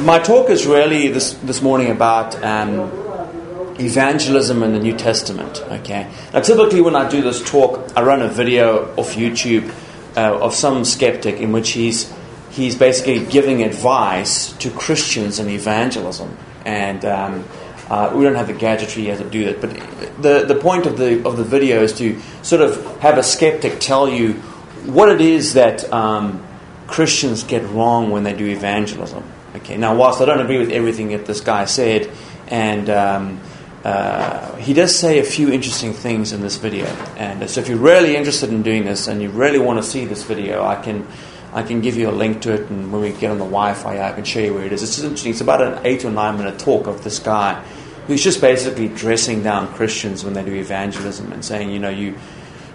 my talk is really this, this morning about um, evangelism in the New Testament. Okay. Now, typically, when I do this talk, I run a video off YouTube uh, of some skeptic in which he's he's basically giving advice to Christians in evangelism, and um, uh, we don't have the gadgetry yet to do that. But the the point of the of the video is to sort of have a skeptic tell you what it is that um, Christians get wrong when they do evangelism. Okay. Now, whilst I don't agree with everything that this guy said, and um, uh, he does say a few interesting things in this video. And so, if you're really interested in doing this and you really want to see this video, I can I can give you a link to it. And when we get on the Wi-Fi, I can show you where it is. It's interesting. It's about an eight or nine minute talk of this guy who's just basically dressing down Christians when they do evangelism and saying, you know, you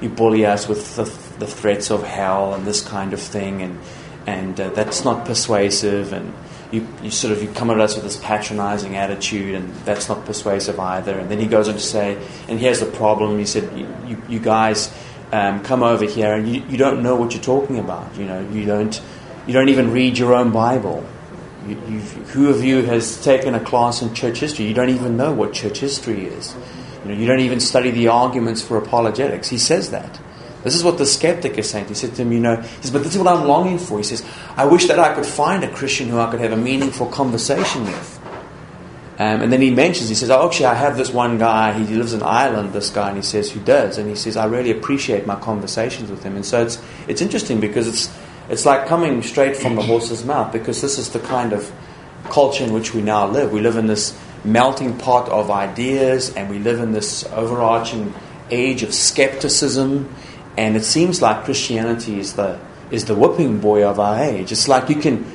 you bully us with the, the threats of hell and this kind of thing, and and uh, that's not persuasive and you, you sort of you come at us with this patronizing attitude, and that's not persuasive either. And then he goes on to say, and here's the problem. He said, you, you, you guys um, come over here, and you, you don't know what you're talking about. You know, you don't you don't even read your own Bible. You, who of you has taken a class in church history? You don't even know what church history is. You know, you don't even study the arguments for apologetics. He says that. This is what the skeptic is saying. He said to him, you know, he says, but this is what I'm longing for. He says, I wish that I could find a Christian who I could have a meaningful conversation with. Um, and then he mentions, he says, oh, actually, I have this one guy, he lives in Ireland, this guy, and he says, who does? And he says, I really appreciate my conversations with him. And so it's, it's interesting because it's, it's like coming straight from the horse's mouth because this is the kind of culture in which we now live. We live in this melting pot of ideas and we live in this overarching age of skepticism and it seems like Christianity is the is the whipping boy of our age. It's like you can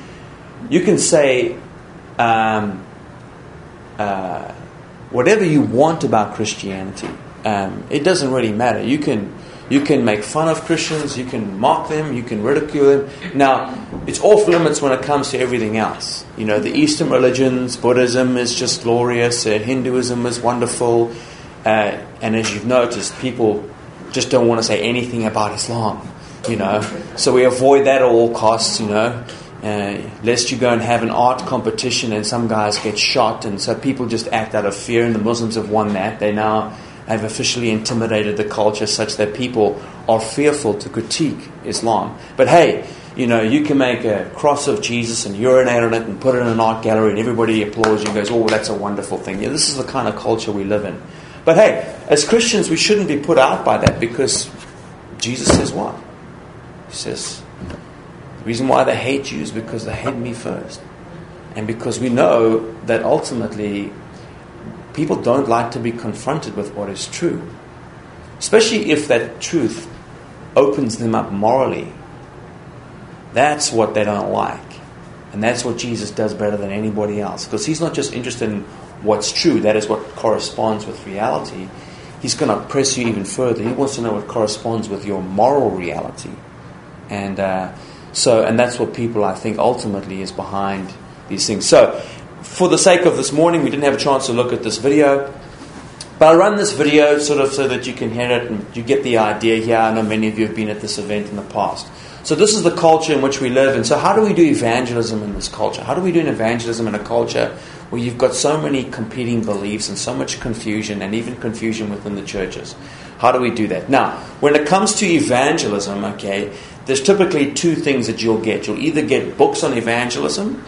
you can say um, uh, whatever you want about Christianity. Um, it doesn't really matter. You can you can make fun of Christians, you can mock them, you can ridicule them. Now, it's off limits when it comes to everything else. You know, the Eastern religions, Buddhism is just glorious, uh, Hinduism is wonderful, uh, and as you've noticed, people just don't want to say anything about Islam, you know. So we avoid that at all costs, you know. Uh, lest you go and have an art competition and some guys get shot, and so people just act out of fear, and the Muslims have won that. They now have officially intimidated the culture such that people are fearful to critique Islam. But hey, you know, you can make a cross of Jesus and urinate on it and put it in an art gallery, and everybody applauds you and goes, "Oh, that's a wonderful thing." Yeah, this is the kind of culture we live in. But hey, as Christians, we shouldn't be put out by that because Jesus says what? He says, the reason why they hate you is because they hate me first. And because we know that ultimately people don't like to be confronted with what is true. Especially if that truth opens them up morally. That's what they don't like. And that's what Jesus does better than anybody else. Because he's not just interested in what's true, that is what corresponds with reality, he's going to press you even further. He wants to know what corresponds with your moral reality. And uh, so, and that's what people, I think, ultimately is behind these things. So, for the sake of this morning, we didn't have a chance to look at this video. But I run this video sort of so that you can hear it and you get the idea here. I know many of you have been at this event in the past. So this is the culture in which we live. And so how do we do evangelism in this culture? How do we do an evangelism in a culture where you've got so many competing beliefs and so much confusion and even confusion within the churches. How do we do that? Now, when it comes to evangelism, okay, there's typically two things that you'll get. You'll either get books on evangelism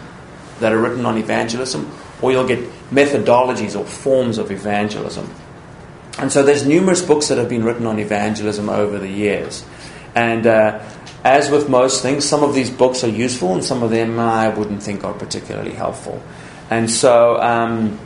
that are written on evangelism, or you'll get methodologies or forms of evangelism. And so there's numerous books that have been written on evangelism over the years. And uh, as with most things, some of these books are useful and some of them I wouldn't think are particularly helpful. And so um,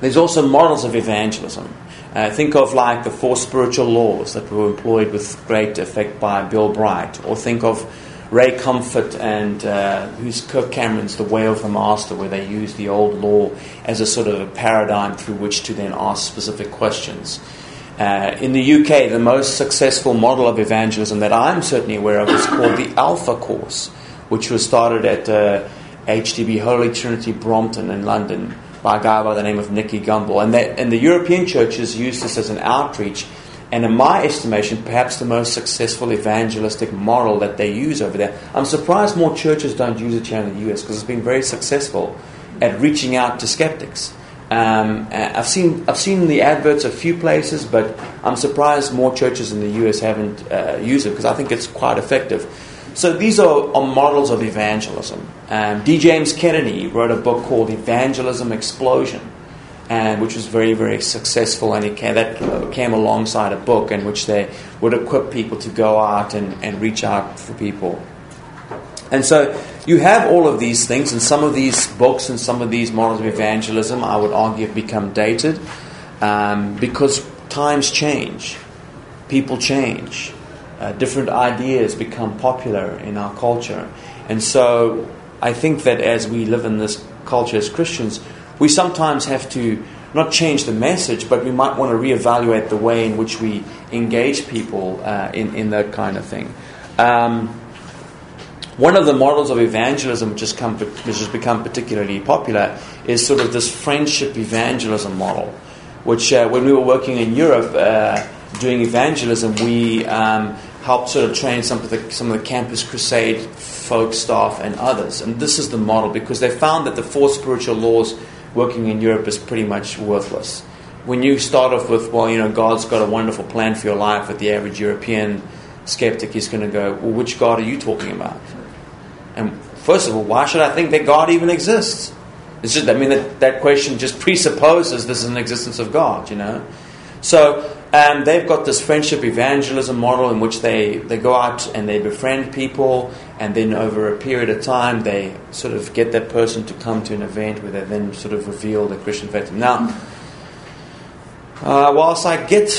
there's also models of evangelism. Uh, think of like the four spiritual laws that were employed with great effect by Bill Bright, or think of Ray Comfort and uh, who's Kirk Cameron's The Way of the Master, where they use the old law as a sort of a paradigm through which to then ask specific questions. Uh, in the UK, the most successful model of evangelism that I'm certainly aware of is called the Alpha Course, which was started at uh, HTB Holy Trinity Brompton in London by a guy by the name of Nicky Gumbel. And, that, and the European churches use this as an outreach and in my estimation, perhaps the most successful evangelistic model that they use over there. I'm surprised more churches don't use it here in the US because it's been very successful at reaching out to skeptics. Um, I've seen I've seen the adverts a few places, but I'm surprised more churches in the US haven't uh, used it because I think it's quite effective. So these are, are models of evangelism. Um, D. James Kennedy wrote a book called Evangelism Explosion, and which was very very successful, and it came, that uh, came alongside a book in which they would equip people to go out and, and reach out for people. And so you have all of these things, and some of these books and some of these models of evangelism, I would argue, have become dated um, because times change, people change, uh, different ideas become popular in our culture. And so I think that as we live in this culture as Christians, we sometimes have to not change the message, but we might want to reevaluate the way in which we engage people uh, in, in that kind of thing. Um, one of the models of evangelism which has, come, which has become particularly popular is sort of this friendship evangelism model, which uh, when we were working in Europe uh, doing evangelism, we um, helped sort of train some of, the, some of the Campus Crusade folk staff and others. And this is the model because they found that the four spiritual laws working in Europe is pretty much worthless. When you start off with, well, you know, God's got a wonderful plan for your life, with the average European skeptic is going to go, well, which God are you talking about? And first of all, why should I think that God even exists? It's just, I mean, that, that question just presupposes there's an existence of God, you know? So um, they've got this friendship evangelism model in which they, they go out and they befriend people, and then over a period of time, they sort of get that person to come to an event where they then sort of reveal the Christian faith. Now, uh, whilst I get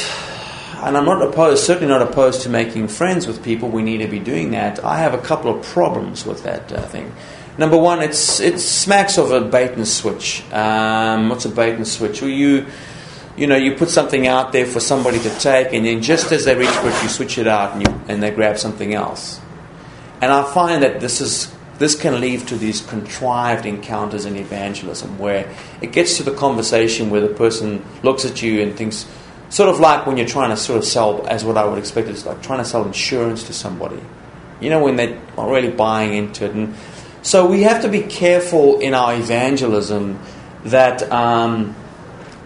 and I'm not opposed, certainly not opposed to making friends with people. We need to be doing that. I have a couple of problems with that uh, thing. Number one, it's it smacks of a bait and switch. Um, what's a bait and switch? Well, you you know you put something out there for somebody to take, and then just as they reach for it, you switch it out and you and they grab something else. And I find that this is this can lead to these contrived encounters in evangelism where it gets to the conversation where the person looks at you and thinks Sort of like when you're trying to sort of sell, as what I would expect, it's like trying to sell insurance to somebody. You know, when they're not really buying into it. And so we have to be careful in our evangelism that um,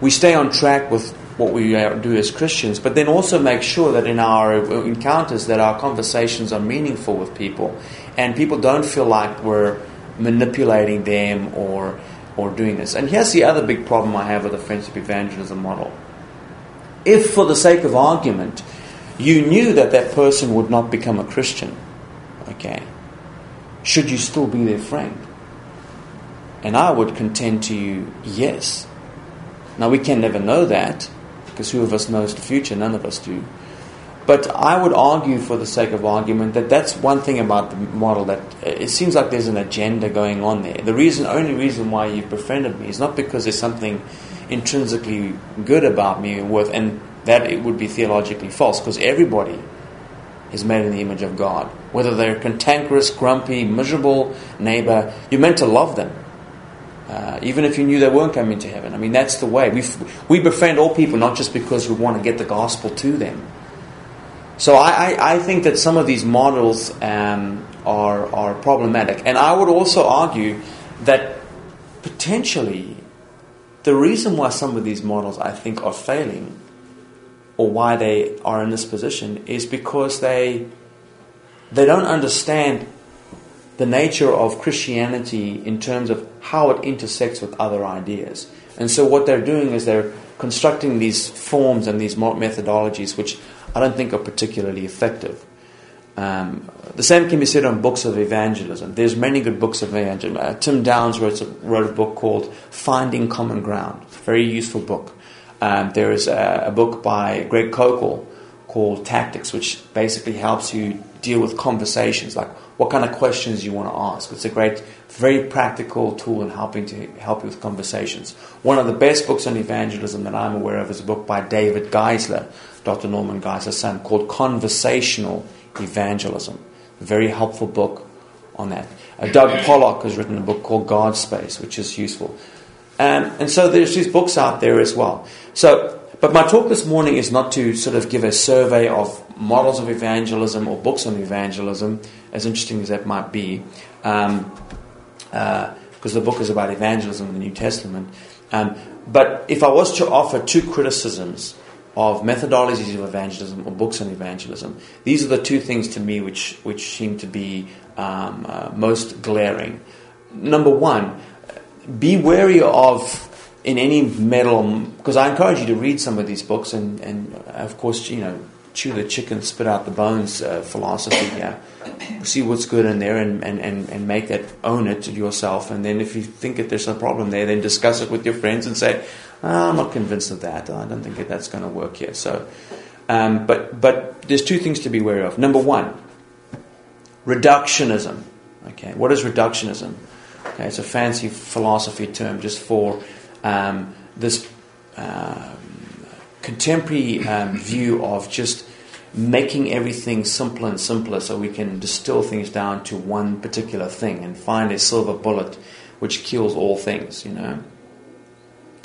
we stay on track with what we do as Christians, but then also make sure that in our encounters that our conversations are meaningful with people, and people don't feel like we're manipulating them or or doing this. And here's the other big problem I have with the friendship evangelism model if for the sake of argument you knew that that person would not become a Christian, okay, should you still be their friend? And I would contend to you, yes. Now we can never know that because who of us knows the future? None of us do. But I would argue, for the sake of argument, that that's one thing about the model that uh, it seems like there's an agenda going on there. The reason, only reason why you've befriended me is not because there's something intrinsically good about me with, and that it would be theologically false because everybody is made in the image of God. Whether they're cantankerous, grumpy, miserable neighbor, you're meant to love them. Uh, even if you knew they weren't coming to heaven. I mean, that's the way. We, we befriend all people, not just because we want to get the gospel to them. So I, I, I think that some of these models um, are, are problematic. And I would also argue that potentially the reason why some of these models I think are failing or why they are in this position is because they they don't understand the nature of Christianity in terms of how it intersects with other ideas. And so what they're doing is they're constructing these forms and these methodologies which I don't think are particularly effective. Um, the same can be said on books of evangelism. There's many good books of evangelism. Uh, Tim Downs wrote a, wrote a book called Finding Common Ground. Very useful book. Um, there is a, a, book by Greg Koukl called Tactics, which basically helps you deal with conversations, like what kind of questions you want to ask. It's a great, very practical tool in helping to help you with conversations. One of the best books on evangelism that I'm aware of is a book by David Geisler, Dr. Norman Geisler's son, called Conversational evangelism. A very helpful book on that. Uh, Doug Pollock has written a book called God Space, which is useful. Um, and so there's these books out there as well. So, but my talk this morning is not to sort of give a survey of models of evangelism or books on evangelism, as interesting as that might be, um, uh, because the book is about evangelism in the New Testament. Um, but if I was to offer two criticisms of methodologies of evangelism or books on evangelism, these are the two things to me which, which seem to be um, uh, most glaring. Number one, be wary of in any metal, because I encourage you to read some of these books and, and of course, you know, chew the chicken, spit out the bones uh, philosophy here. See what's good in there and, and, and, and make that, own it to yourself. And then if you think that there's a problem there, then discuss it with your friends and say, I'm not convinced of that. I don't think that that's going to work here. So, um, but, but there's two things to be aware of. Number one, reductionism. Okay, what is reductionism? Okay, it's a fancy philosophy term just for um, this uh, contemporary um, view of just making everything simpler and simpler so we can distill things down to one particular thing and find a silver bullet which kills all things, you know.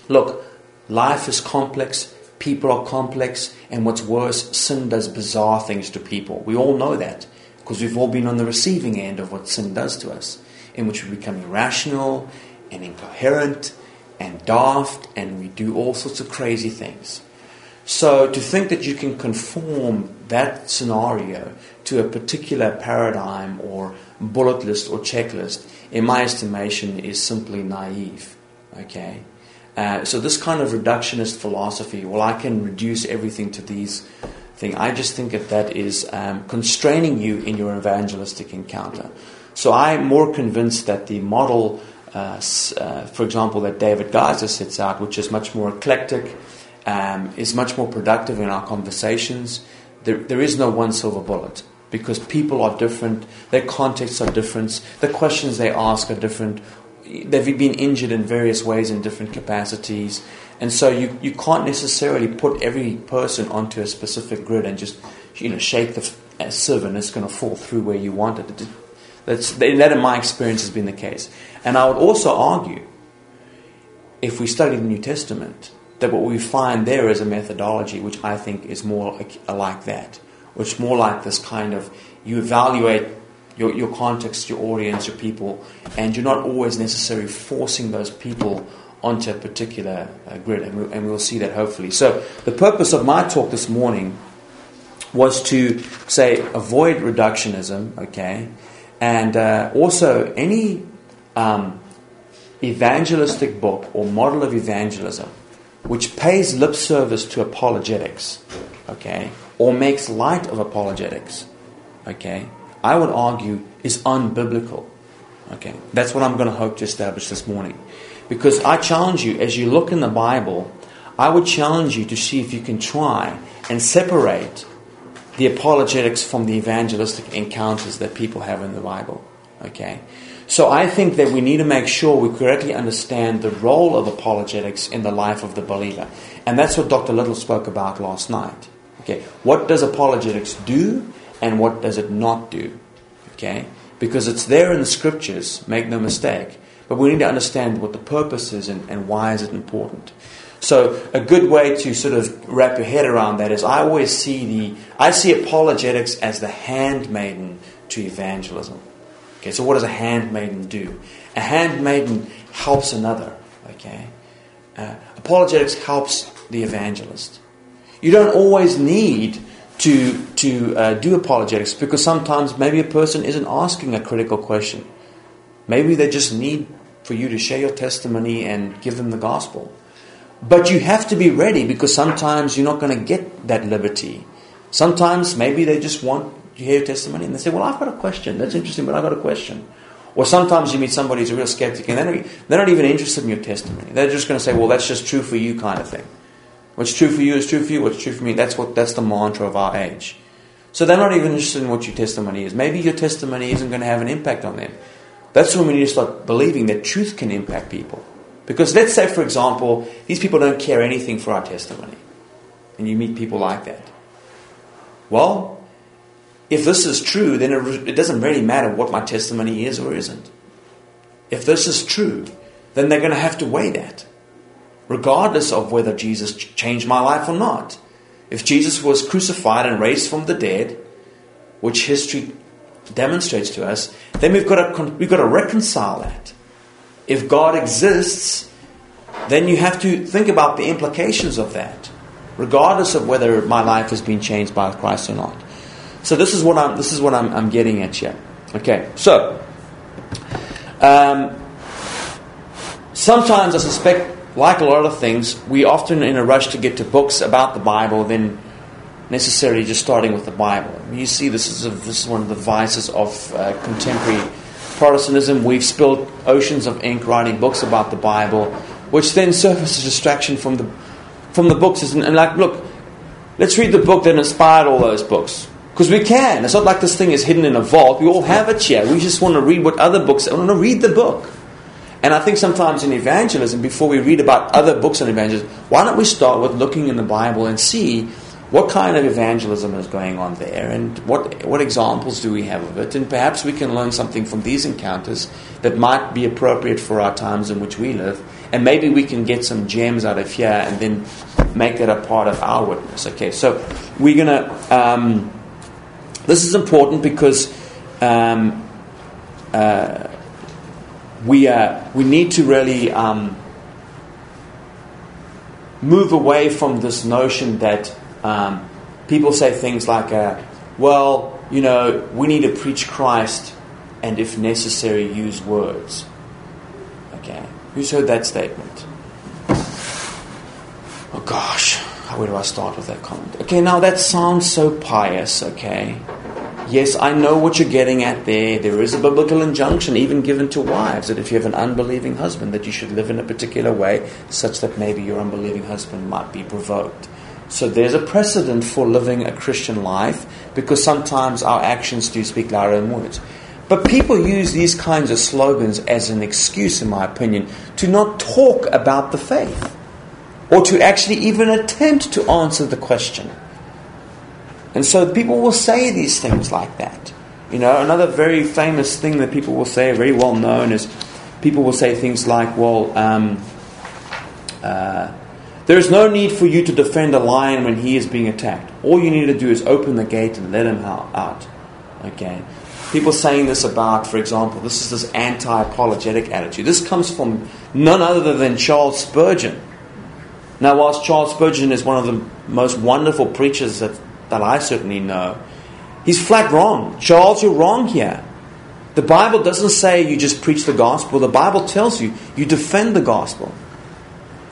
Look, life is complex, people are complex, and what's worse, sin does bizarre things to people. We all know that because we've all been on the receiving end of what sin does to us, in which we become irrational and incoherent and daft and we do all sorts of crazy things. So to think that you can conform that scenario to a particular paradigm or bullet list or checklist, in my estimation, is simply naive. Okay? Uh, so this kind of reductionist philosophy, well, I can reduce everything to these things. I just think that that is um, constraining you in your evangelistic encounter. So I'm more convinced that the model uh, uh, for example, that David Geisler sets out, which is much more eclectic, um, is much more productive in our conversations. There, there is no one silver bullet because people are different, their contexts are different, the questions they ask are different. They've been injured in various ways in different capacities. And so you, you can't necessarily put every person onto a specific grid and just you know shake the sieve and it's going to fall through where you want it. That's, that, in my experience, has been the case. And I would also argue, if we study the New Testament, that what we find there is a methodology which I think is more like that, which more like this kind of you evaluate your, your context, your audience, your people, and you're not always necessarily forcing those people onto a particular uh, grid, and, we, and we'll see that hopefully. So, the purpose of my talk this morning was to say avoid reductionism, okay, and uh, also any um, evangelistic book or model of evangelism which pays lip service to apologetics, okay, or makes light of apologetics, okay, I would argue is unbiblical. Okay, that's what I'm going to hope to establish this morning. Because I challenge you, as you look in the Bible, I would challenge you to see if you can try and separate the apologetics from the evangelistic encounters that people have in the Bible. Okay? So I think that we need to make sure we correctly understand the role of apologetics in the life of the believer. And that's what Dr. Little spoke about last night. Okay, what does apologetics do and what does it not do? Okay? Because it's there in the scriptures, make no mistake. But we need to understand what the purpose is and, and why is it important. So a good way to sort of wrap your head around that is I always see the I see apologetics as the handmaiden to evangelism. Okay, so what does a handmaiden do? A handmaiden helps another. Okay, uh, apologetics helps the evangelist. You don't always need to to uh, do apologetics because sometimes maybe a person isn't asking a critical question. Maybe they just need for you to share your testimony and give them the gospel. But you have to be ready because sometimes you're not going to get that liberty. Sometimes maybe they just want you hear your testimony and they say, Well, I've got a question. That's interesting, but I've got a question. Or sometimes you meet somebody who's a real skeptic and they're not even interested in your testimony. They're just going to say, Well, that's just true for you, kind of thing. What's true for you is true for you. What's true for me, that's what that's the mantra of our age. So they're not even interested in what your testimony is. Maybe your testimony isn't going to have an impact on them. That's when we need to start believing that truth can impact people. Because let's say, for example, these people don't care anything for our testimony. And you meet people like that. Well, if this is true, then it, it doesn't really matter what my testimony is or isn't. If this is true, then they're going to have to weigh that. Regardless of whether Jesus changed my life or not. If Jesus was crucified and raised from the dead, which history demonstrates to us, then we've got to, we've got to reconcile that. If God exists, then you have to think about the implications of that, regardless of whether my life has been changed by Christ or not. So this is what I'm this is what I'm, I'm getting at here. Okay, so um, sometimes I suspect, like a lot of things, we often in a rush to get to books about the Bible, then necessarily just starting with the Bible. You see, this is a, this is one of the vices of uh, contemporary Protestantism. We've spilled oceans of ink writing books about the Bible, which then serve as a distraction from the from the books. And, and like, look, let's read the book that inspired all those books. Because we can. It's not like this thing is hidden in a vault. We all have it here. We just want to read what other books. I want to read the book. And I think sometimes in evangelism, before we read about other books on evangelism, why don't we start with looking in the Bible and see what kind of evangelism is going on there and what, what examples do we have of it? And perhaps we can learn something from these encounters that might be appropriate for our times in which we live. And maybe we can get some gems out of here and then make that a part of our witness. Okay, so we're going to. Um, this is important because um, uh, we, uh, we need to really um, move away from this notion that um, people say things like, uh, well, you know, we need to preach Christ and, if necessary, use words. Okay. Who's heard that statement? Oh gosh, where do I start with that comment? Okay, now that sounds so pious, okay? Yes, I know what you're getting at there. There is a biblical injunction even given to wives that if you have an unbelieving husband that you should live in a particular way such that maybe your unbelieving husband might be provoked. So there's a precedent for living a Christian life because sometimes our actions do speak louder than words. But people use these kinds of slogans as an excuse, in my opinion, to not talk about the faith or to actually even attempt to answer the question. And so people will say these things like that. You know, another very famous thing that people will say, very well known, is people will say things like, well, um, uh, there is no need for you to defend a lion when he is being attacked. All you need to do is open the gate and let him out. Okay. People saying this about, for example, this is this anti apologetic attitude. This comes from none other than Charles Spurgeon. Now, whilst Charles Spurgeon is one of the most wonderful preachers that, that I certainly know, he's flat wrong. Charles, you're wrong here. The Bible doesn't say you just preach the gospel, the Bible tells you you defend the gospel.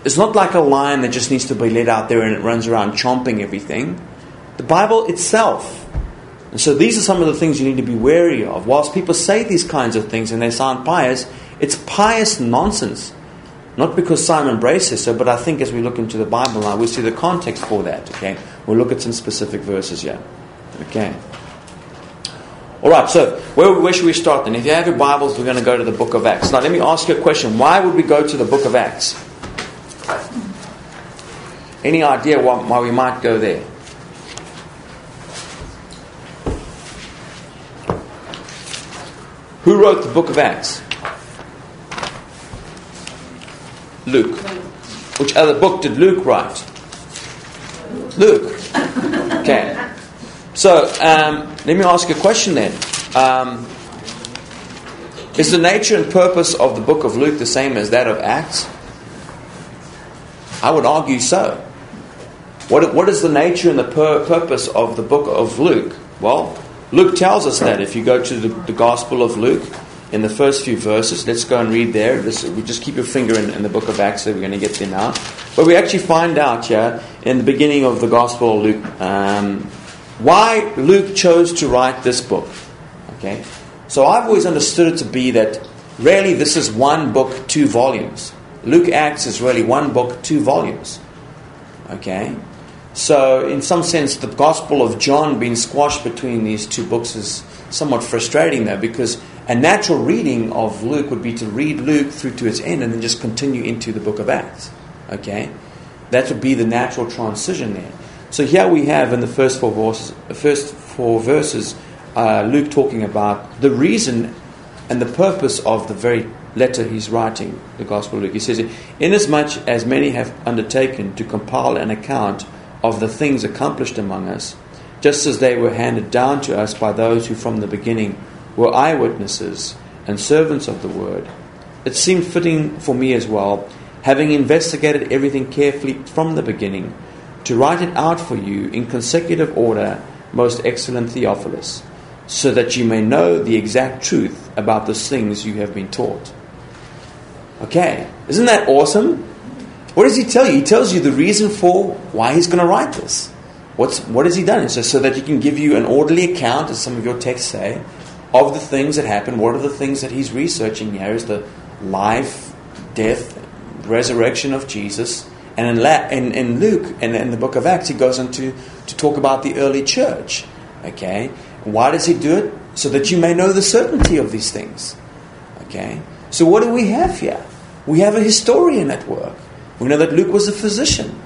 It's not like a lion that just needs to be let out there and it runs around chomping everything. The Bible itself. And so these are some of the things you need to be wary of. Whilst people say these kinds of things and they sound pious, it's pious nonsense. Not because Simon Bray says so, but I think as we look into the Bible now, we see the context for that. Okay, we'll look at some specific verses here. Okay. All right. So where, where should we start then? If you have your Bibles, we're going to go to the Book of Acts. Now, let me ask you a question. Why would we go to the Book of Acts? Any idea why, why we might go there? Who wrote the book of Acts? Luke. Which other book did Luke write? Luke. Okay. So, um, let me ask a question then. Um, is the nature and purpose of the book of Luke the same as that of Acts? I would argue so. What, what is the nature and the pur- purpose of the book of Luke? Well, Luke tells us that. If you go to the, the Gospel of Luke, in the first few verses, let's go and read there. This, we just keep your finger in, in the book of Acts, so we're going to get there now. But we actually find out here in the beginning of the Gospel of Luke um, why Luke chose to write this book. Okay, so I've always understood it to be that really this is one book, two volumes. Luke Acts is really one book, two volumes. Okay, so, in some sense, the Gospel of John being squashed between these two books is somewhat frustrating, though, because a natural reading of Luke would be to read Luke through to its end and then just continue into the book of Acts. Okay? That would be the natural transition there. So, here we have in the first four verses, first four verses uh, Luke talking about the reason and the purpose of the very letter he's writing, the Gospel of Luke. He says, Inasmuch as many have undertaken to compile an account of the things accomplished among us, just as they were handed down to us by those who from the beginning were eyewitnesses and servants of the word, it seemed fitting for me as well, having investigated everything carefully from the beginning, to write it out for you in consecutive order, most excellent Theophilus, so that you may know the exact truth about the things you have been taught. Okay, isn't that awesome? What does he tell you? He tells you the reason for why he's going to write this. What's, what has he done? So, so that he can give you an orderly account, as some of your texts say, of the things that happen. What are the things that he's researching here? Is the life, death, resurrection of Jesus. And in, La- in, in Luke, and in, in the book of Acts, he goes on to, to talk about the early church. Okay? Why does he do it? So that you may know the certainty of these things. Okay? So what do we have here? We have a historian at work. We know that Luke was a physician.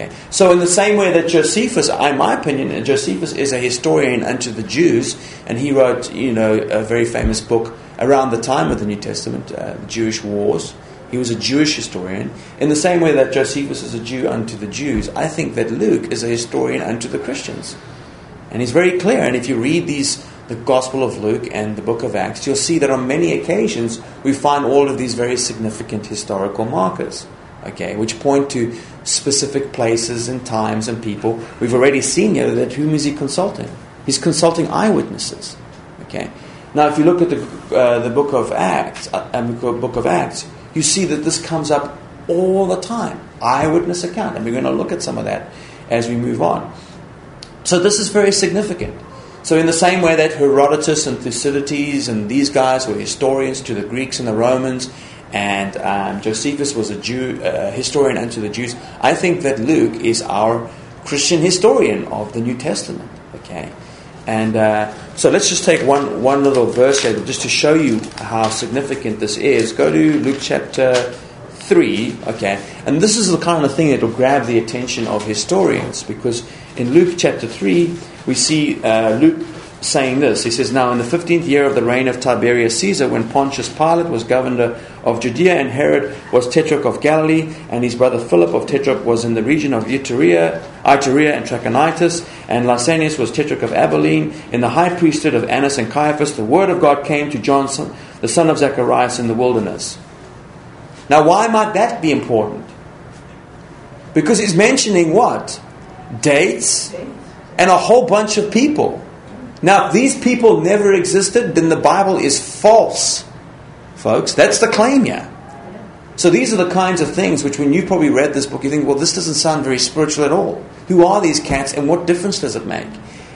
Okay. So, in the same way that Josephus, in my opinion, Josephus is a historian unto the Jews, and he wrote, you know, a very famous book around the time of the New Testament, uh, Jewish Wars. He was a Jewish historian. In the same way that Josephus is a Jew unto the Jews, I think that Luke is a historian unto the Christians. And he's very clear. And if you read these, the Gospel of Luke and the book of Acts, you'll see that on many occasions we find all of these very significant historical markers, okay, which point to specific places and times and people. We've already seen here that whom is he consulting? He's consulting eyewitnesses, okay. Now, if you look at the, uh, the book of Acts, uh, book of Acts, you see that this comes up all the time. Eyewitness account. And we're going to look at some of that as we move on. So this is very significant. So in the same way that Herodotus and Thucydides and these guys were historians to the Greeks and the Romans, and um, Josephus was a Jew, uh, historian unto the Jews, I think that Luke is our Christian historian of the New Testament. Okay, and uh, so let's just take one one little verse here just to show you how significant this is. Go to Luke chapter 3, okay? And this is the kind of thing that will grab the attention of historians because in Luke chapter 3, we see uh, Luke saying this. He says, Now in the 15th year of the reign of Tiberius Caesar, when Pontius Pilate was governor of Judea and Herod was tetrarch of Galilee, and his brother Philip of Tetrarch was in the region of Iturea, Iturea and Trachonitis, and Lysanias was tetrarch of Abilene, in the high priesthood of Annas and Caiaphas, the word of God came to John, the son of Zacharias, in the wilderness. Now, why might that be important? Because he's mentioning what? Dates and a whole bunch of people. Now, if these people never existed, then the Bible is false, folks. That's the claim here. So these are the kinds of things which, when you probably read this book, you think, well, this doesn't sound very spiritual at all. Who are these cats and what difference does it make?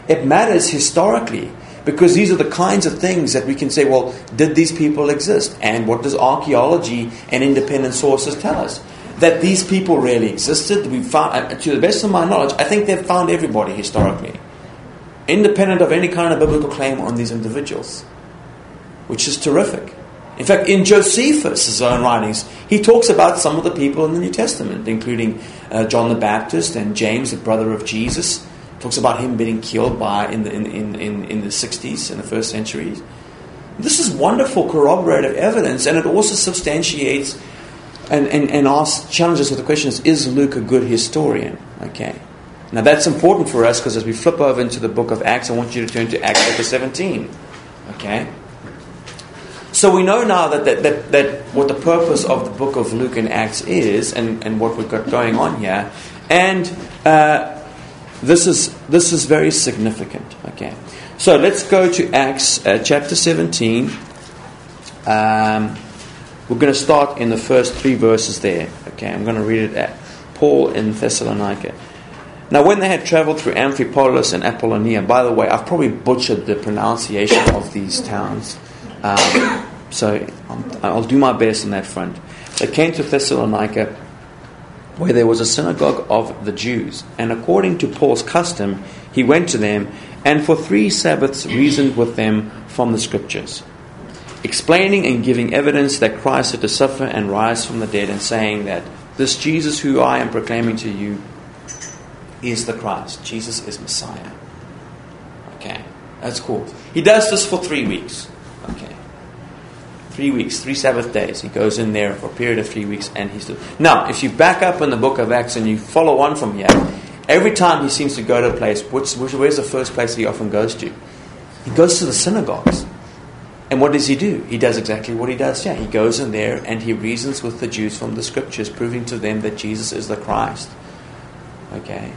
It matters historically because these are the kinds of things that we can say, well, did these people exist? And what does archaeology and independent sources tell us? That these people really existed. We found, uh, to the best of my knowledge, I think they've found everybody historically, independent of any kind of biblical claim on these individuals, which is terrific. In fact, in Josephus' own writings, he talks about some of the people in the New Testament, including uh, John the Baptist and James, the brother of Jesus talks about him being killed by in the, in, in, in, the 60s, in the first century. This is wonderful corroborative evidence, and it also substantiates and, and, and asks, challenges with the question is Luke a good historian? Okay. Now that's important for us because as we flip over into the book of Acts, I want you to turn to Acts chapter 17. Okay? So we know now that, that, that, that what the purpose of the book of Luke and Acts is and, and what we've got going on here. And uh, this is, this is very significant. Okay. So let's go to Acts uh, chapter 17. Um, we're going to start in the first three verses there. Okay, I'm going to read it at Paul in Thessalonica. Now, when they had traveled through Amphipolis and Apollonia, by the way, I've probably butchered the pronunciation of these towns. Um, so I'll do my best on that front. They came to Thessalonica where there was a synagogue of the Jews. And according to Paul's custom, he went to them and for three Sabbaths reasoned with them from the Scriptures, explaining and giving evidence that Christ had to suffer and rise from the dead, and saying that this Jesus who I am proclaiming to you is the Christ. Jesus is Messiah. Okay, that's cool. He does this for three weeks. Okay. Three weeks, three Sabbath days. He goes in there for a period of three weeks and he's. Now, if you back up in the book of Acts and you follow on from here, every time he seems to go to a place, which, which, where's the first place he often goes to? He goes to the synagogues. And what does he do? He does exactly what he does Yeah, He goes in there and he reasons with the Jews from the scriptures, proving to them that Jesus is the Christ. Okay?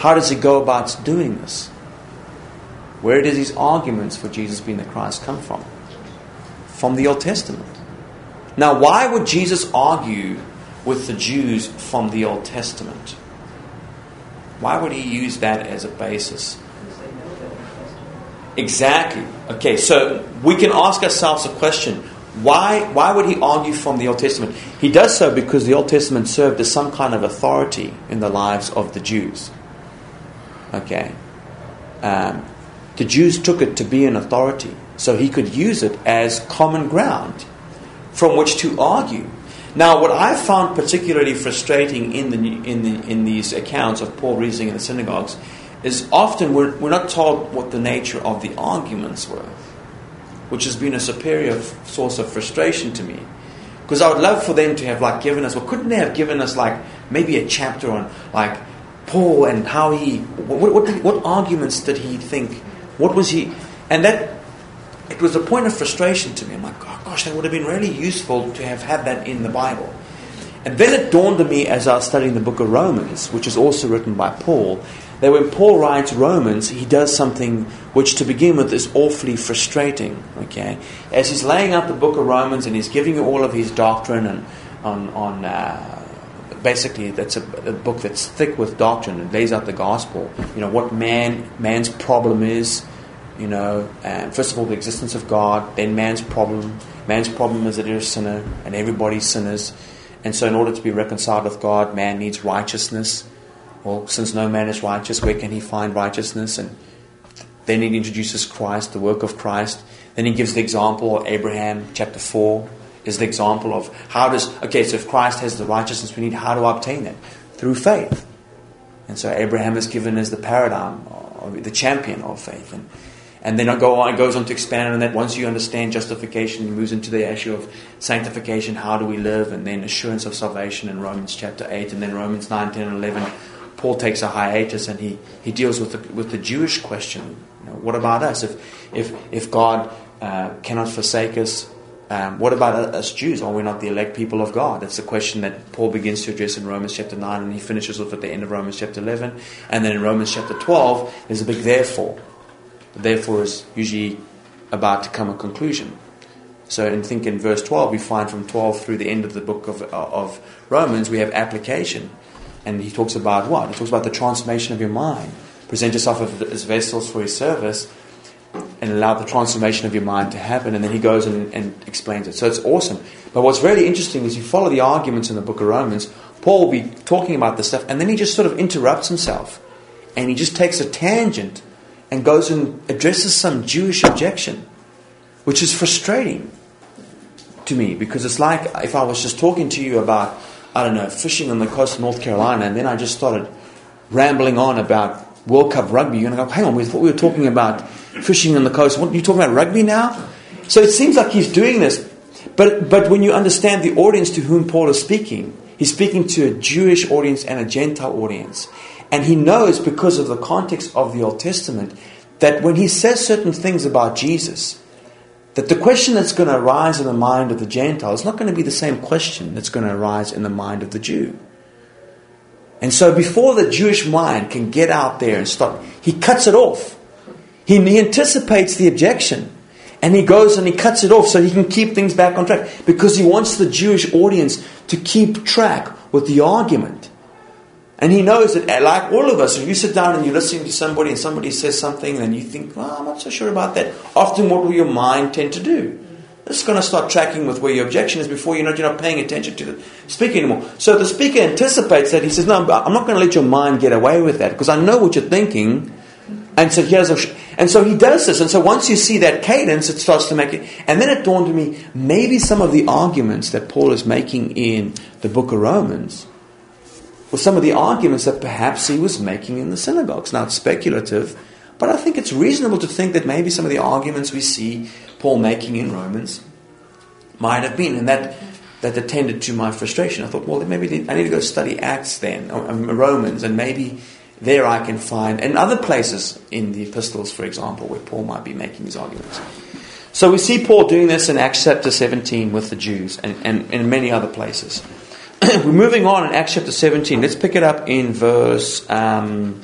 How does he go about doing this? Where does his arguments for Jesus being the Christ come from? From the Old Testament. Now, why would Jesus argue with the Jews from the Old Testament? Why would he use that as a basis? Exactly. Okay, so we can ask ourselves a question. Why, why would he argue from the Old Testament? He does so because the Old Testament served as some kind of authority in the lives of the Jews. Okay. Um, the Jews took it to be an authority, so he could use it as common ground from which to argue. Now, what I found particularly frustrating in, the, in, the, in these accounts of Paul reasoning in the synagogues is often we're, we're not told what the nature of the arguments were, which has been a superior source of frustration to me. Because I would love for them to have like given us, well, couldn't they have given us like maybe a chapter on like Paul and how he, what, what, what arguments did he think, what was he, and that it was a point of frustration to me. I'm like, oh, gosh, that would have been really useful to have had that in the Bible. And then it dawned on me as I was studying the book of Romans, which is also written by Paul, that when Paul writes Romans, he does something which, to begin with, is awfully frustrating. Okay, as he's laying out the book of Romans and he's giving you all of his doctrine and on on. Uh, basically, that's a, a, book that's thick with doctrine. It lays out the gospel. You know what man man's problem is. You know, and first of all, the existence of God. Then man's problem. Man's problem is that he's a sinner, and everybody's sinners. And so, in order to be reconciled with God, man needs righteousness. Well, since no man is righteous, where can he find righteousness? And then he introduces Christ, the work of Christ. Then he gives the example of Abraham, chapter 4, is the example of how does, okay, so if Christ has the righteousness we need, how do I obtain that? Through faith. And so Abraham is given as the paradigm, the champion of faith. And, and then I go on, it goes on to expand on that. Once you understand justification, he moves into the issue of sanctification, how do we live, and then assurance of salvation in Romans chapter 8, and then Romans 9, 10, and 11 Paul takes a hiatus and he, he deals with the, with the Jewish question. You know, what about us? If, if, if God uh, cannot forsake us, um, what about us Jews? Are we not the elect people of God? That's the question that Paul begins to address in Romans chapter 9 and he finishes with at the end of Romans chapter 11. And then in Romans chapter 12, there's a big therefore. The therefore is usually about to come a conclusion. So, and think in verse 12, we find from 12 through the end of the book of, of Romans, we have application. And he talks about what? He talks about the transformation of your mind. Present yourself as vessels for his service and allow the transformation of your mind to happen. And then he goes and, and explains it. So it's awesome. But what's really interesting is you follow the arguments in the book of Romans, Paul will be talking about this stuff, and then he just sort of interrupts himself. And he just takes a tangent and goes and addresses some Jewish objection, which is frustrating to me because it's like if I was just talking to you about I don't know, fishing on the coast of North Carolina, and then I just started rambling on about World Cup rugby. You're going to go, hang on, we thought we were talking about fishing on the coast. What, are you talking about rugby now? So it seems like he's doing this. But, but when you understand the audience to whom Paul is speaking, he's speaking to a Jewish audience and a Gentile audience. And he knows because of the context of the Old Testament that when he says certain things about Jesus, that the question that's going to arise in the mind of the Gentile is not going to be the same question that's going to arise in the mind of the Jew. And so before the Jewish mind can get out there and stop, he cuts it off. He, he anticipates the objection. And he goes and he cuts it off so he can keep things back on track because he wants the Jewish audience to keep track with the argument. And he knows that, uh, like all of us, if you sit down and you're listening to somebody and somebody says something and you think, well, I'm not so sure about that, often what will your mind tend to do? It's going to start tracking with where your objection is before you know you're not paying attention to the speaker anymore. So the speaker anticipates that. He says, no, I'm not going to let your mind get away with that because I know what you're thinking. And so here's a, and so he does this. And so once you see that cadence, it starts to make it. And then it dawned on me, maybe some of the arguments that Paul is making in the book of Romans were some of the arguments that perhaps he was making in the synagogues. Now, it's speculative, But I think it's reasonable to think that maybe some of the arguments we see Paul making in Romans might have been, and that that attended to my frustration. I thought, well, maybe I need to go study Acts then, or um, Romans, and maybe there I can find, and other places in the epistles, for example, where Paul might be making these arguments. So we see Paul doing this in Acts chapter 17 with the Jews and, and in many other places. We're moving on in Acts chapter 17. Let's pick it up in verse um,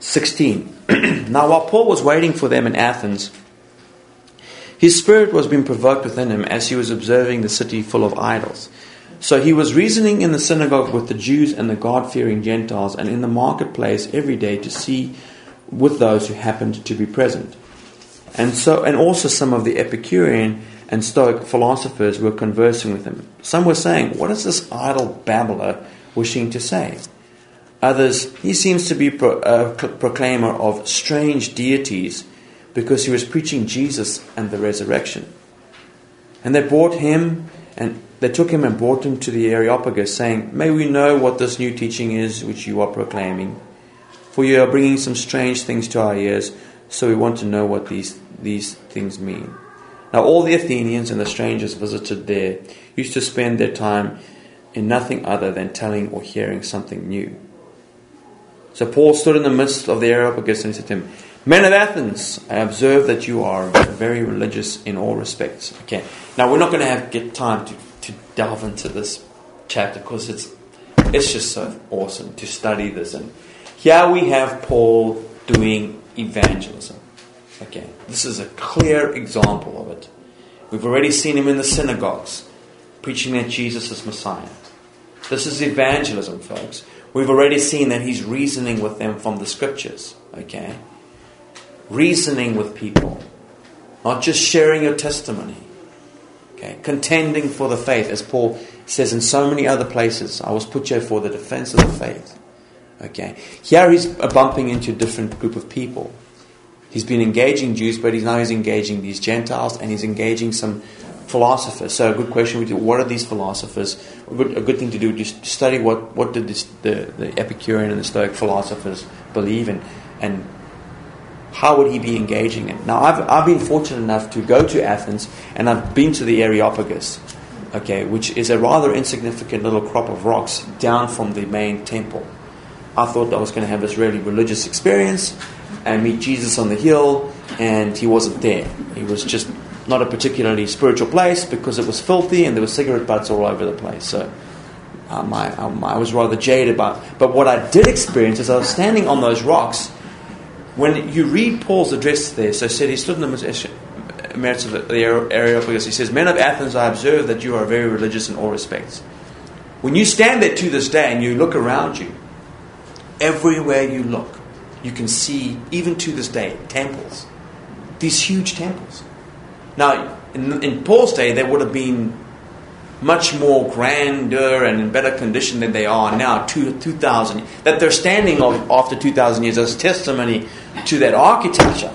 16. now, while Paul was waiting for them in Athens, his spirit was being provoked within him as he was observing the city full of idols. So he was reasoning in the synagogue with the Jews and the God fearing Gentiles, and in the marketplace every day to see with those who happened to be present. And so, and also some of the Epicurean and Stoic philosophers were conversing with him. Some were saying, What is this idle babbler wishing to say? Others, he seems to be a uh, proclaimer of strange deities because he was preaching Jesus and the resurrection. And they brought him and they took him and brought him to the Areopagus, saying, May we know what this new teaching is which you are proclaiming. For you are bringing some strange things to our ears, so we want to know what these, these things mean. Now, all the Athenians and the strangers visited there used to spend their time in nothing other than telling or hearing something new. So Paul stood in the midst of the Areopagus and said to him, Men of Athens, I observe that you are very religious in all respects. Okay, now we're not going to have get time to, to delve into this chapter because it's it's just so awesome to study this. And here we have Paul doing evangelism. Okay, this is a clear example of it. We've already seen him in the synagogues preaching that Jesus is Messiah. This is evangelism, folks. We've already seen that he's reasoning with them from the scriptures. Okay, reasoning with people, not just sharing your testimony. Okay, contending for the faith, as Paul says in so many other places. I was put here for the defense of the faith. Okay, here he's bumping into a different group of people. He's been engaging Jews, but he's now he's engaging these Gentiles and he's engaging some philosophers. So a good question would be, what are these philosophers? A good, a good thing to do is study what, what did this, the, the Epicurean and the Stoic philosophers believe in and how would he be engaging in? Now, I've, I've been fortunate enough to go to Athens and I've been to the Areopagus, okay, which is a rather insignificant little crop of rocks down from the main temple. I thought I was going to have this really religious experience and meet Jesus on the hill, and he wasn't there. He was just not a particularly spiritual place because it was filthy and there were cigarette butts all over the place. So um, I, um, I was rather jaded about it. But what I did experience is I was standing on those rocks. When you read Paul's address there, so said he stood in the uh, merits of the Areopagus. He says, Men of Athens, I observe that you are very religious in all respects. When you stand there to this day and you look around you, everywhere you look, you can see, even to this day, temples. These huge temples. Now, in, in Paul's day, there would have been much more grander and in better condition than they are now, two, 2,000. That they're standing after 2,000 years as testimony to that architecture.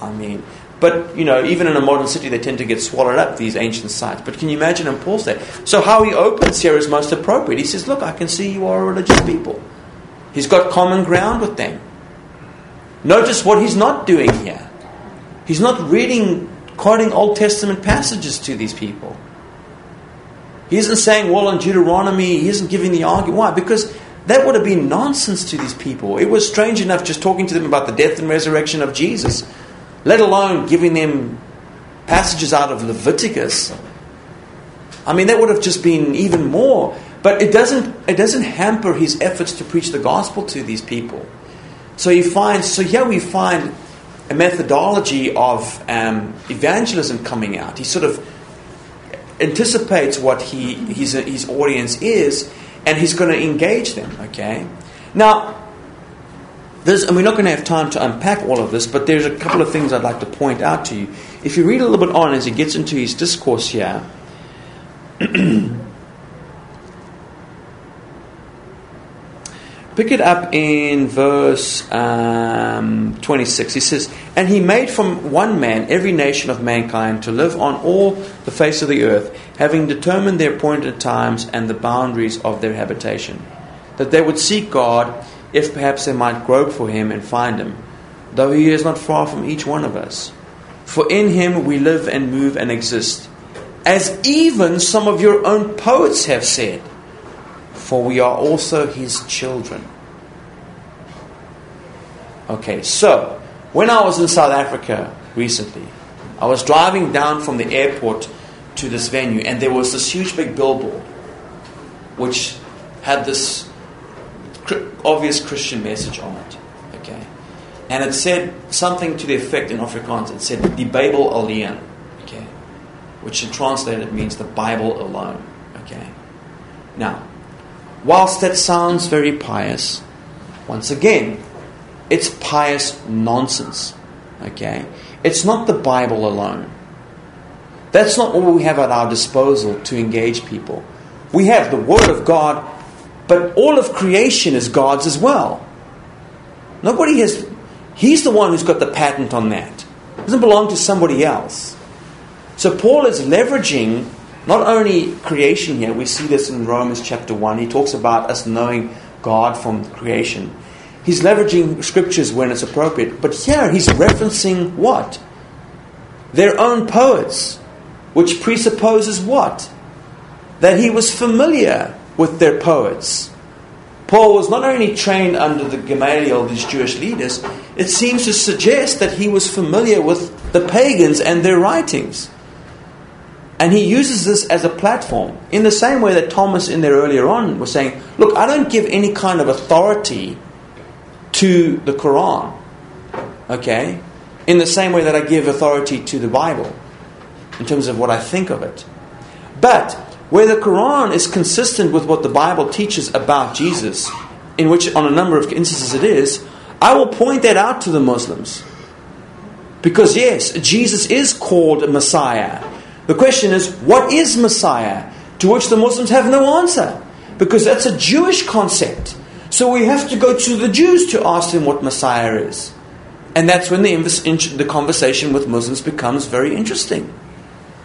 I mean, but, you know, even in a modern city, they tend to get swallowed up, these ancient sites. But can you imagine in Paul's day? So, how he opens here is most appropriate. He says, Look, I can see you are a religious people. He's got common ground with them. Notice what he's not doing here. He's not reading, quoting Old Testament passages to these people. He isn't saying, well, in Deuteronomy, he isn't giving the argument. Why? Because that would have been nonsense to these people. It was strange enough just talking to them about the death and resurrection of Jesus, let alone giving them passages out of Leviticus. I mean, that would have just been even more. But it doesn't, it doesn't hamper his efforts to preach the gospel to these people. So you find, so here we find a methodology of um, evangelism coming out. He sort of anticipates what he, his, his audience is, and he's going to engage them. Okay, now. There's, and we're not going to have time to unpack all of this, but there's a couple of things I'd like to point out to you. If you read a little bit on as he gets into his discourse here, Pick it up in verse um, 26. He says, And he made from one man every nation of mankind to live on all the face of the earth, having determined their appointed times and the boundaries of their habitation, that they would seek God, if perhaps they might grope for him and find him, though he is not far from each one of us. For in him we live and move and exist, as even some of your own poets have said, for we are also his children. Okay, so when I was in South Africa recently, I was driving down from the airport to this venue, and there was this huge big billboard which had this obvious Christian message on it. Okay, and it said something to the effect in Afrikaans. It said "Die Bijbel alleen," okay, which in translated means the Bible alone. Okay, now, whilst that sounds very pious, once again, it's pious nonsense. Okay, it's not the Bible alone. That's not all we have at our disposal to engage people. We have the Word of God, but all of creation is God's as well. Nobody has, He's the one who's got the patent on that. It doesn't belong to somebody else. So Paul is leveraging not only creation here, we see this in Romans chapter 1. He talks about us knowing God from creation. He's leveraging scriptures when it's appropriate. But here he's referencing what? Their own poets, which presupposes what? That he was familiar with their poets. Paul was not only trained under the Gamaliel, these Jewish leaders, it seems to suggest that he was familiar with the pagans and their writings. And he uses this as a platform in the same way that Thomas in there earlier on was saying, Look, I don't give any kind of authority to the Quran, okay? In the same way that I give authority to the Bible in terms of what I think of it. But where the Quran is consistent with what the Bible teaches about Jesus, in which on a number of instances it is, I will point that out to the Muslims. Because yes, Jesus is called a Messiah. The question is, what is Messiah? To which the Muslims have no answer. Because that's a Jewish concept. So we have to go to the Jews to ask them what Messiah is. And that's when the, the conversation with Muslims becomes very interesting.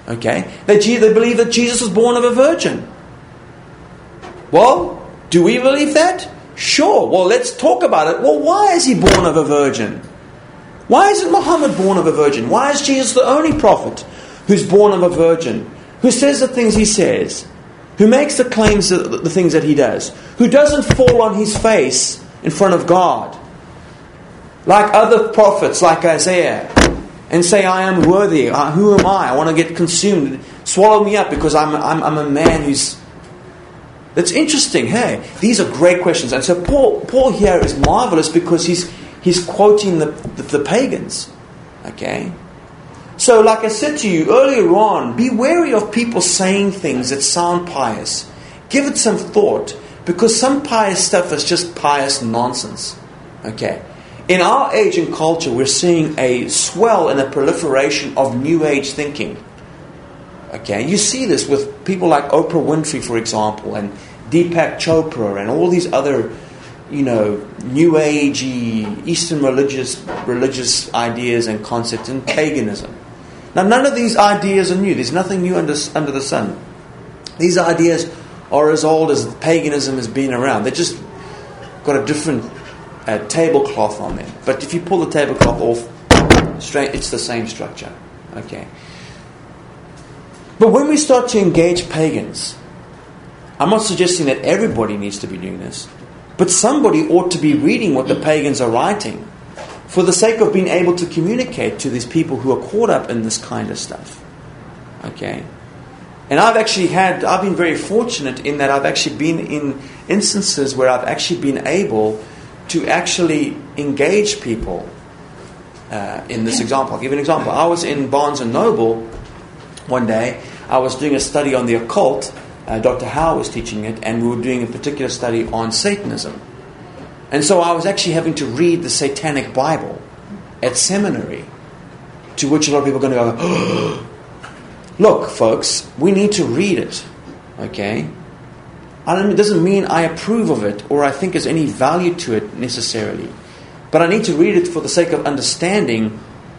Okay? They, they believe that Jesus was born of a virgin. Well, do we believe that? Sure. Well, let's talk about it. Well, why is he born of a virgin? Why isn't Muhammad born of a virgin? Why is Jesus the only prophet who's born of a virgin? Who says the things he says? Who makes the claims, the, things that he does? Who doesn't fall on his face in front of God? Like other prophets, like Isaiah, and say, I am worthy. Uh, who am I? I want to get consumed. Swallow me up because I'm, I'm, I'm a man who's. That's interesting. Hey, these are great questions. And so Paul, Paul here is marvelous because he's, he's quoting the, the, the pagans. Okay? So, like I said to you earlier on, be wary of people saying things that sound pious. Give it some thought because some pious stuff is just pious nonsense. Okay? In our age and culture, we're seeing a swell and a proliferation of New Age thinking. Okay, you see this with people like Oprah Winfrey, for example, and Deepak Chopra, and all these other, you know, New Agey Eastern religious religious ideas and concepts and paganism. Now, none of these ideas are new. There's nothing new under, under the sun. These ideas are as old as paganism has been around. They've just got a different a tablecloth on them. But if you pull the tablecloth off, straight, it's the same structure. Okay. But when we start to engage pagans, I'm not suggesting that everybody needs to be doing this, but somebody ought to be reading what the pagans are writing for the sake of being able to communicate to these people who are caught up in this kind of stuff. Okay? And I've actually had, I've been very fortunate in that I've actually been in instances where I've actually been able to actually engage people uh, in this example. I'll give you an example. I was in Barnes and Noble one day. I was doing a study on the occult. Uh, Dr. Howe was teaching it, and we were doing a particular study on Satanism. And so I was actually having to read the Satanic Bible at seminary, to which a lot of people are going to go, Look, folks, we need to read it. Okay? it doesn't mean I approve of it or I think there's any value to it necessarily. But I need to read it for the sake of understanding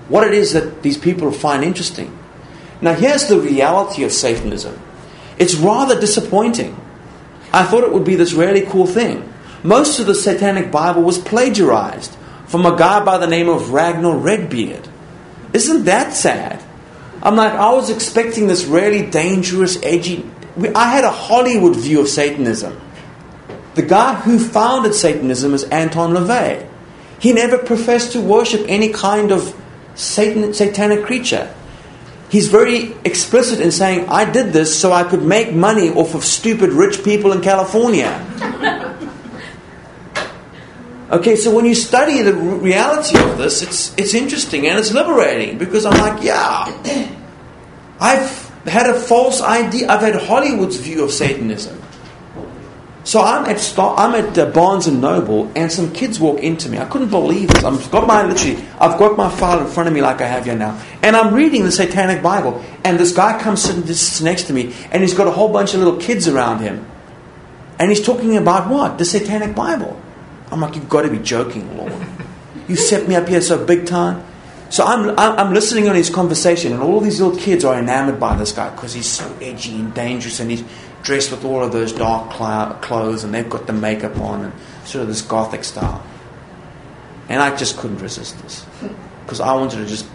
what it is that these people find interesting. Now, here's the reality of Satanism it's rather disappointing. I thought it would be this really cool thing. Most of the Satanic Bible was plagiarized from a guy by the name of Ragnar Redbeard. Isn't that sad? I'm like, I was expecting this really dangerous, edgy. I had a Hollywood view of Satanism. The guy who founded Satanism is Anton LaVey. He never professed to worship any kind of Satan, satanic creature. He's very explicit in saying, I did this so I could make money off of stupid rich people in California. okay, so when you study the reality of this, it's, it's interesting and it's liberating because I'm like, yeah, I've had a false idea. I've had Hollywood's view of Satanism. So I'm at I'm at uh, Barnes and Noble, and some kids walk into me. I couldn't believe this. I've got my literally, I've got my file in front of me like I have here now, and I'm reading the Satanic Bible. And this guy comes sitting sits next to me, and he's got a whole bunch of little kids around him, and he's talking about what the Satanic Bible. I'm like, you've got to be joking, Lord. You set me up here so big time. So I'm, I'm listening on his conversation, and all these little kids are enamored by this guy because he's so edgy and dangerous, and he's dressed with all of those dark cl- clothes, and they've got the makeup on, and sort of this gothic style. And I just couldn't resist this because I wanted to just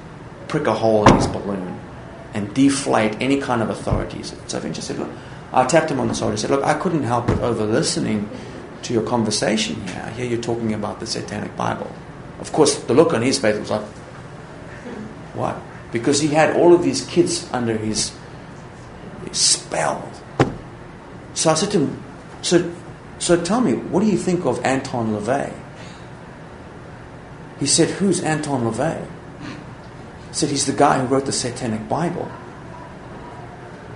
prick a hole in his balloon and deflate any kind of authorities. So just said, look, I tapped him on the shoulder and said, look, I couldn't help but over listening to your conversation here. I hear you talking about the Satanic Bible. Of course, the look on his face was like, what? Because he had all of these kids under his, his spell. So I said to him, so, so tell me, what do you think of Anton LaVey? He said, Who's Anton LaVey? He said, He's the guy who wrote the Satanic Bible.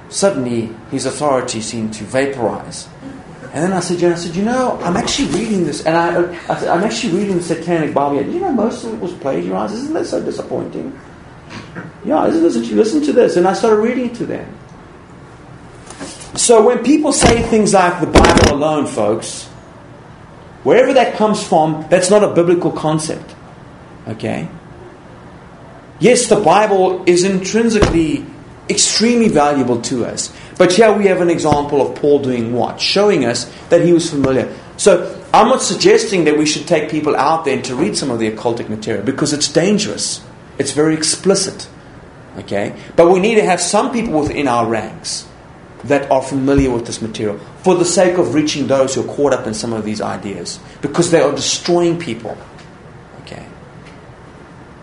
Suddenly, his authority seemed to vaporize. And then I said, I said, you know, I'm actually reading this, and I, I said, I'm actually reading the Satanic Bible. Did you know most of it was plagiarized? Isn't that so disappointing? Yeah, listen, listen to this. And I started reading it to them. So when people say things like the Bible alone, folks, wherever that comes from, that's not a biblical concept. Okay? Yes, the Bible is intrinsically extremely valuable to us. But here we have an example of Paul doing what? Showing us that he was familiar. So I'm not suggesting that we should take people out there to read some of the occultic material because it's dangerous. It's very explicit. Okay? But we need to have some people within our ranks that are familiar with this material for the sake of reaching those who are caught up in some of these ideas because they are destroying people.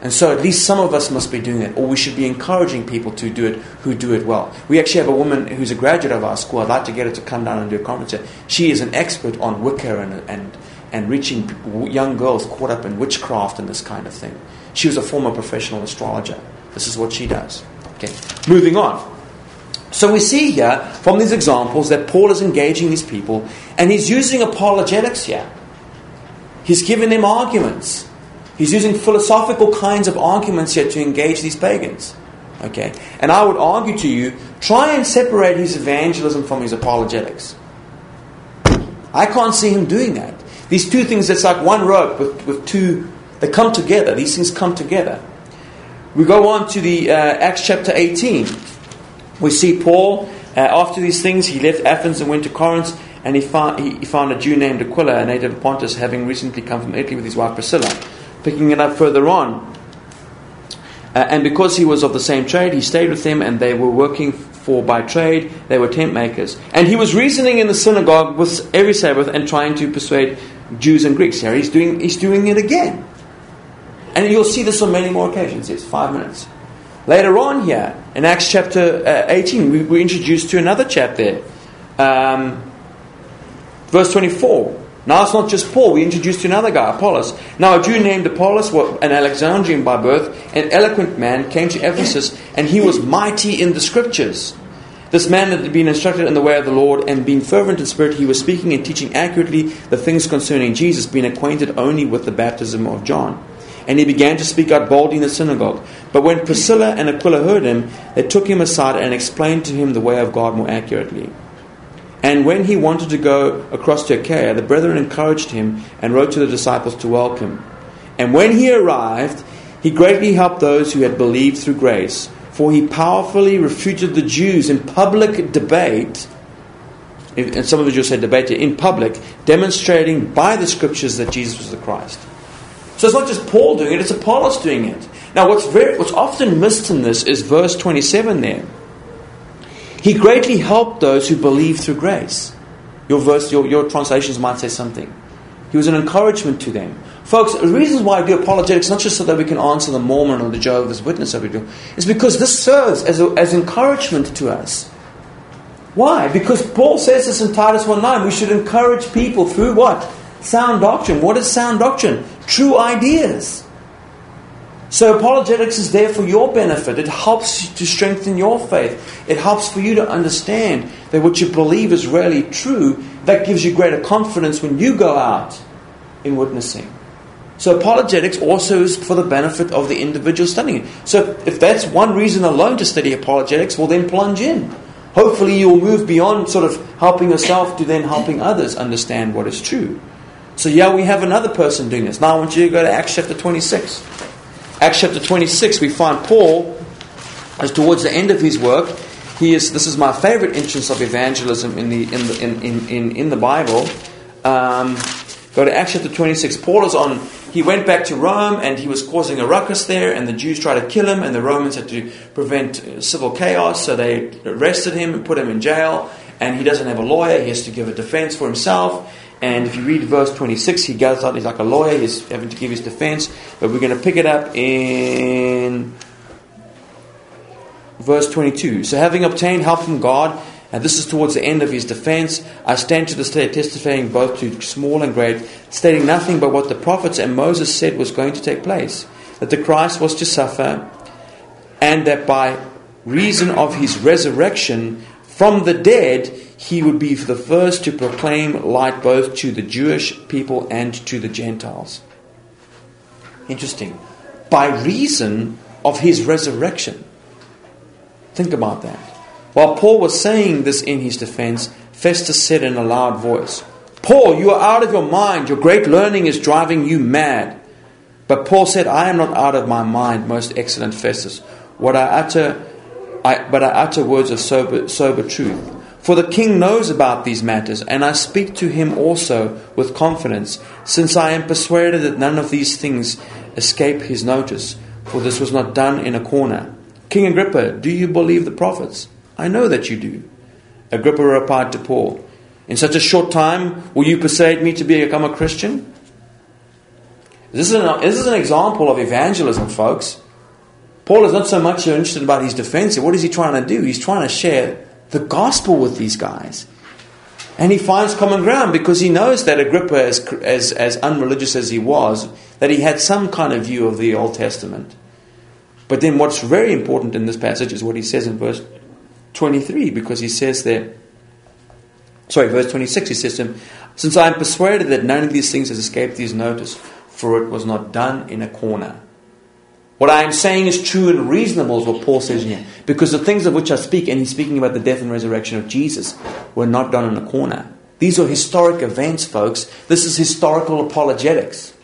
And so at least some of us must be doing it, or we should be encouraging people to do it who do it well. We actually have a woman who's a graduate of our school. I'd like to get her to come down and do a conference here. She is an expert on Wicca and, and, and reaching young girls caught up in witchcraft and this kind of thing. She was a former professional astrologer. This is what she does. Okay, moving on. So we see here from these examples that Paul is engaging these people and he's using apologetics here. He's giving them arguments. He's using philosophical kinds of arguments here to engage these pagans. Okay? And I would argue to you, try and separate his evangelism from his apologetics. I can't see him doing that. These two things, it's like one rope with, with two, they come together. These things come together. We go on to the uh, Acts chapter 18. We see Paul, uh, after these things, he left Athens and went to Corinth, and he found, he, found a Jew named Aquila, a native of Pontus, having recently come from Italy with his wife Priscilla. Picking it up further on, uh, and because he was of the same trade, he stayed with them, and they were working for by trade, they were tent makers. And he was reasoning in the synagogue with every Sabbath and trying to persuade Jews and Greeks. Here he's doing, he's doing it again. And you'll see this on many more occasions. Yes, five minutes. Later on here, in Acts chapter uh, 18, we, we're introduced to another chap there. Um, verse 24. Now it's not just Paul, we're introduced another guy, Apollos. Now a Jew named Apollos, an Alexandrian by birth, an eloquent man, came to Ephesus, and he was mighty in the scriptures. This man had been instructed in the way of the Lord, and being fervent in spirit, he was speaking and teaching accurately the things concerning Jesus, being acquainted only with the baptism of John. And he began to speak out boldly in the synagogue. But when Priscilla and Aquila heard him, they took him aside and explained to him the way of God more accurately. And when he wanted to go across to Achaia, the brethren encouraged him and wrote to the disciples to welcome. And when he arrived, he greatly helped those who had believed through grace, for he powerfully refuted the Jews in public debate. And some of the Jews said debate in public, demonstrating by the scriptures that Jesus was the Christ. So it's not just Paul doing it, it's Apollos doing it. Now, what's, very, what's often missed in this is verse 27 there. He greatly helped those who believe through grace. Your verse, your, your translations might say something. He was an encouragement to them. Folks, the reasons why I do apologetics, not just so that we can answer the Mormon or the Jehovah's Witness of is because this serves as, a, as encouragement to us. Why? Because Paul says this in Titus 1.9, we should encourage people through what? Sound doctrine. What is sound doctrine? True ideas. So apologetics is there for your benefit. It helps to strengthen your faith. It helps for you to understand that what you believe is really true. That gives you greater confidence when you go out in witnessing. So apologetics also is for the benefit of the individual studying it. So if that's one reason alone to study apologetics, well then plunge in. Hopefully you'll move beyond sort of helping yourself to then helping others understand what is true. So yeah, we have another person doing this. Now I want you to go to Acts chapter 26. Acts chapter 26, we find Paul, as towards the end of his work, he is. This is my favorite instance of evangelism in the in the in in, in, in the Bible. Um, go to Acts chapter 26. Paul is on. He went back to Rome and he was causing a ruckus there, and the Jews tried to kill him, and the Romans had to prevent uh, civil chaos, so they arrested him and put him in jail. And he doesn't have a lawyer; he has to give a defense for himself. And if you read verse 26, he goes out, he's like a lawyer, he's having to give his defense. But we're going to pick it up in verse 22. So, having obtained help from God, and this is towards the end of his defense, I stand to this day testifying both to small and great, stating nothing but what the prophets and Moses said was going to take place that the Christ was to suffer, and that by reason of his resurrection from the dead, he would be the first to proclaim light both to the Jewish people and to the Gentiles. Interesting. By reason of his resurrection. Think about that. While Paul was saying this in his defense, Festus said in a loud voice, Paul, you are out of your mind. Your great learning is driving you mad. But Paul said, I am not out of my mind, most excellent Festus. What I utter I, but I utter words of sober, sober truth. For the king knows about these matters, and I speak to him also with confidence, since I am persuaded that none of these things escape his notice, for this was not done in a corner. King Agrippa, do you believe the prophets? I know that you do. Agrippa replied to Paul, In such a short time, will you persuade me to become a Christian? This is an, this is an example of evangelism, folks. Paul is not so much interested about his defense. What is he trying to do? He's trying to share the gospel with these guys. And he finds common ground because he knows that Agrippa, as, as, as unreligious as he was, that he had some kind of view of the Old Testament. But then what's very important in this passage is what he says in verse 23, because he says there, sorry, verse 26, he says to him, Since I am persuaded that none of these things has escaped his notice, for it was not done in a corner. What I am saying is true and reasonable, is what Paul says here. Because the things of which I speak, and he's speaking about the death and resurrection of Jesus, were not done in a corner. These are historic events, folks. This is historical apologetics.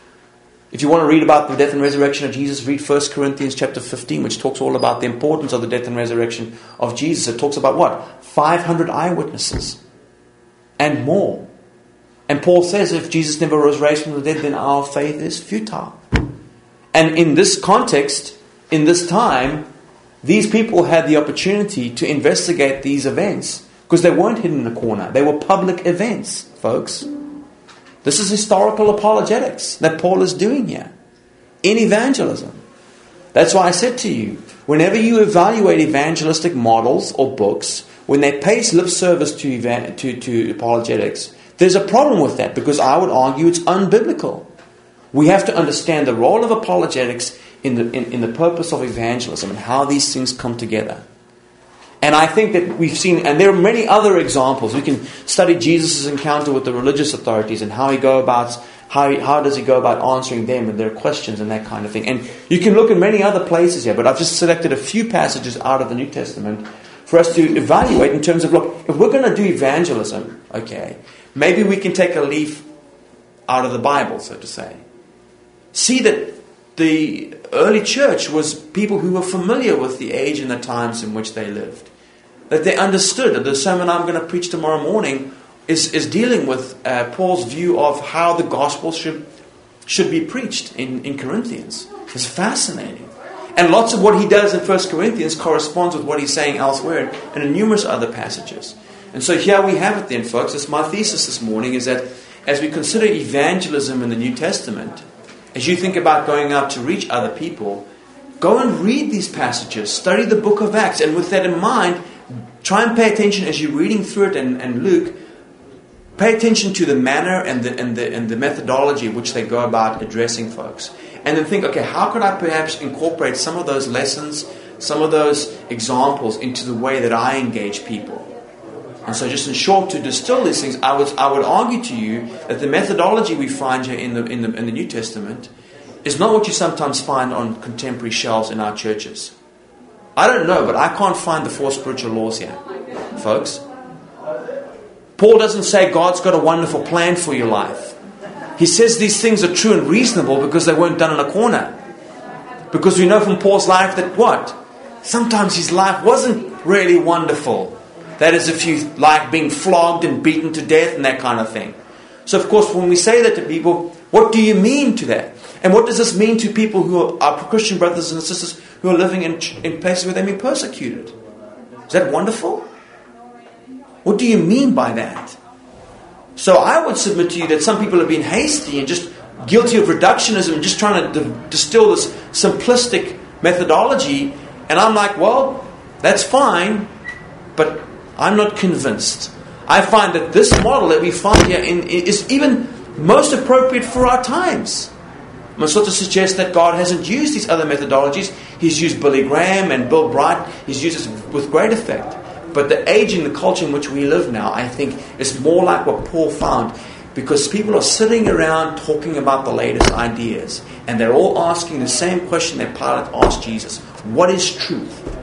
If you want to read about the death and resurrection of Jesus, read 1 Corinthians chapter 15, which talks all about the importance of the death and resurrection of Jesus. It talks about what? 500 eyewitnesses and more. And Paul says if Jesus never was raised from the dead, then our faith is futile. And in this context, in this time, these people had the opportunity to investigate these events because they weren't hidden in a corner. They were public events, folks. This is historical apologetics that Paul is doing here in evangelism. That's why I said to you, whenever you evaluate evangelistic models or books, when they pay lip service to, to, to apologetics, there's a problem with that because I would argue it's unbiblical. We have to understand the role of apologetics in the, in, in the purpose of evangelism and how these things come together. And I think that we've seen, and there are many other examples. We can study Jesus' encounter with the religious authorities and how he go about how, he, how does he go about answering them and their questions and that kind of thing. And you can look in many other places here, but I've just selected a few passages out of the New Testament for us to evaluate in terms of look, if we're going to do evangelism, okay, maybe we can take a leaf out of the Bible, so to say see that the early church was people who were familiar with the age and the times in which they lived. That they understood. that The sermon I'm going to preach tomorrow morning is, is dealing with uh, Paul's view of how the gospel should should be preached in, in Corinthians. It's fascinating. And lots of what he does in 1 Corinthians corresponds with what he's saying elsewhere and in numerous other passages. And so here we have it then, folks. It's my thesis this morning is that as we consider evangelism in the New Testament, as you think about going out to reach other people, go and read these passages, study the book of Acts, and with that in mind, try and pay attention as you're reading through it and, and Luke. Pay attention to the manner and the, and, the, and the methodology which they go about addressing folks. And then think, okay, how could I perhaps incorporate some of those lessons, some of those examples into the way that I engage people? And so, just in short, to distill these things, I would, I would argue to you that the methodology we find here in the, in, the, in the New Testament is not what you sometimes find on contemporary shelves in our churches. I don't know, but I can't find the four spiritual laws here, folks. Paul doesn't say God's got a wonderful plan for your life. He says these things are true and reasonable because they weren't done in a corner. Because we know from Paul's life that what? Sometimes his life wasn't really wonderful. That is, if you like being flogged and beaten to death and that kind of thing. So, of course, when we say that to people, what do you mean to that? And what does this mean to people who are Christian brothers and sisters who are living in, in places where they've been persecuted? Is that wonderful? What do you mean by that? So, I would submit to you that some people have been hasty and just guilty of reductionism and just trying to distill this simplistic methodology. And I'm like, well, that's fine, but I'm not convinced. I find that this model that we find here in, is even most appropriate for our times. I'm sort of suggest that God hasn't used these other methodologies. He's used Billy Graham and Bill Bright. He's used this with great effect. But the age and the culture in which we live now, I think, is more like what Paul found. Because people are sitting around talking about the latest ideas. And they're all asking the same question that Pilate asked Jesus What is truth?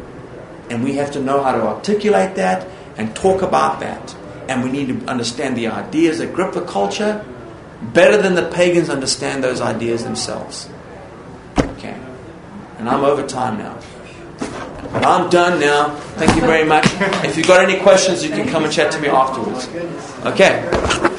And we have to know how to articulate that and talk about that. And we need to understand the ideas that grip the culture better than the pagans understand those ideas themselves. Okay. And I'm over time now. But I'm done now. Thank you very much. If you've got any questions, you can come and chat to me afterwards. Okay.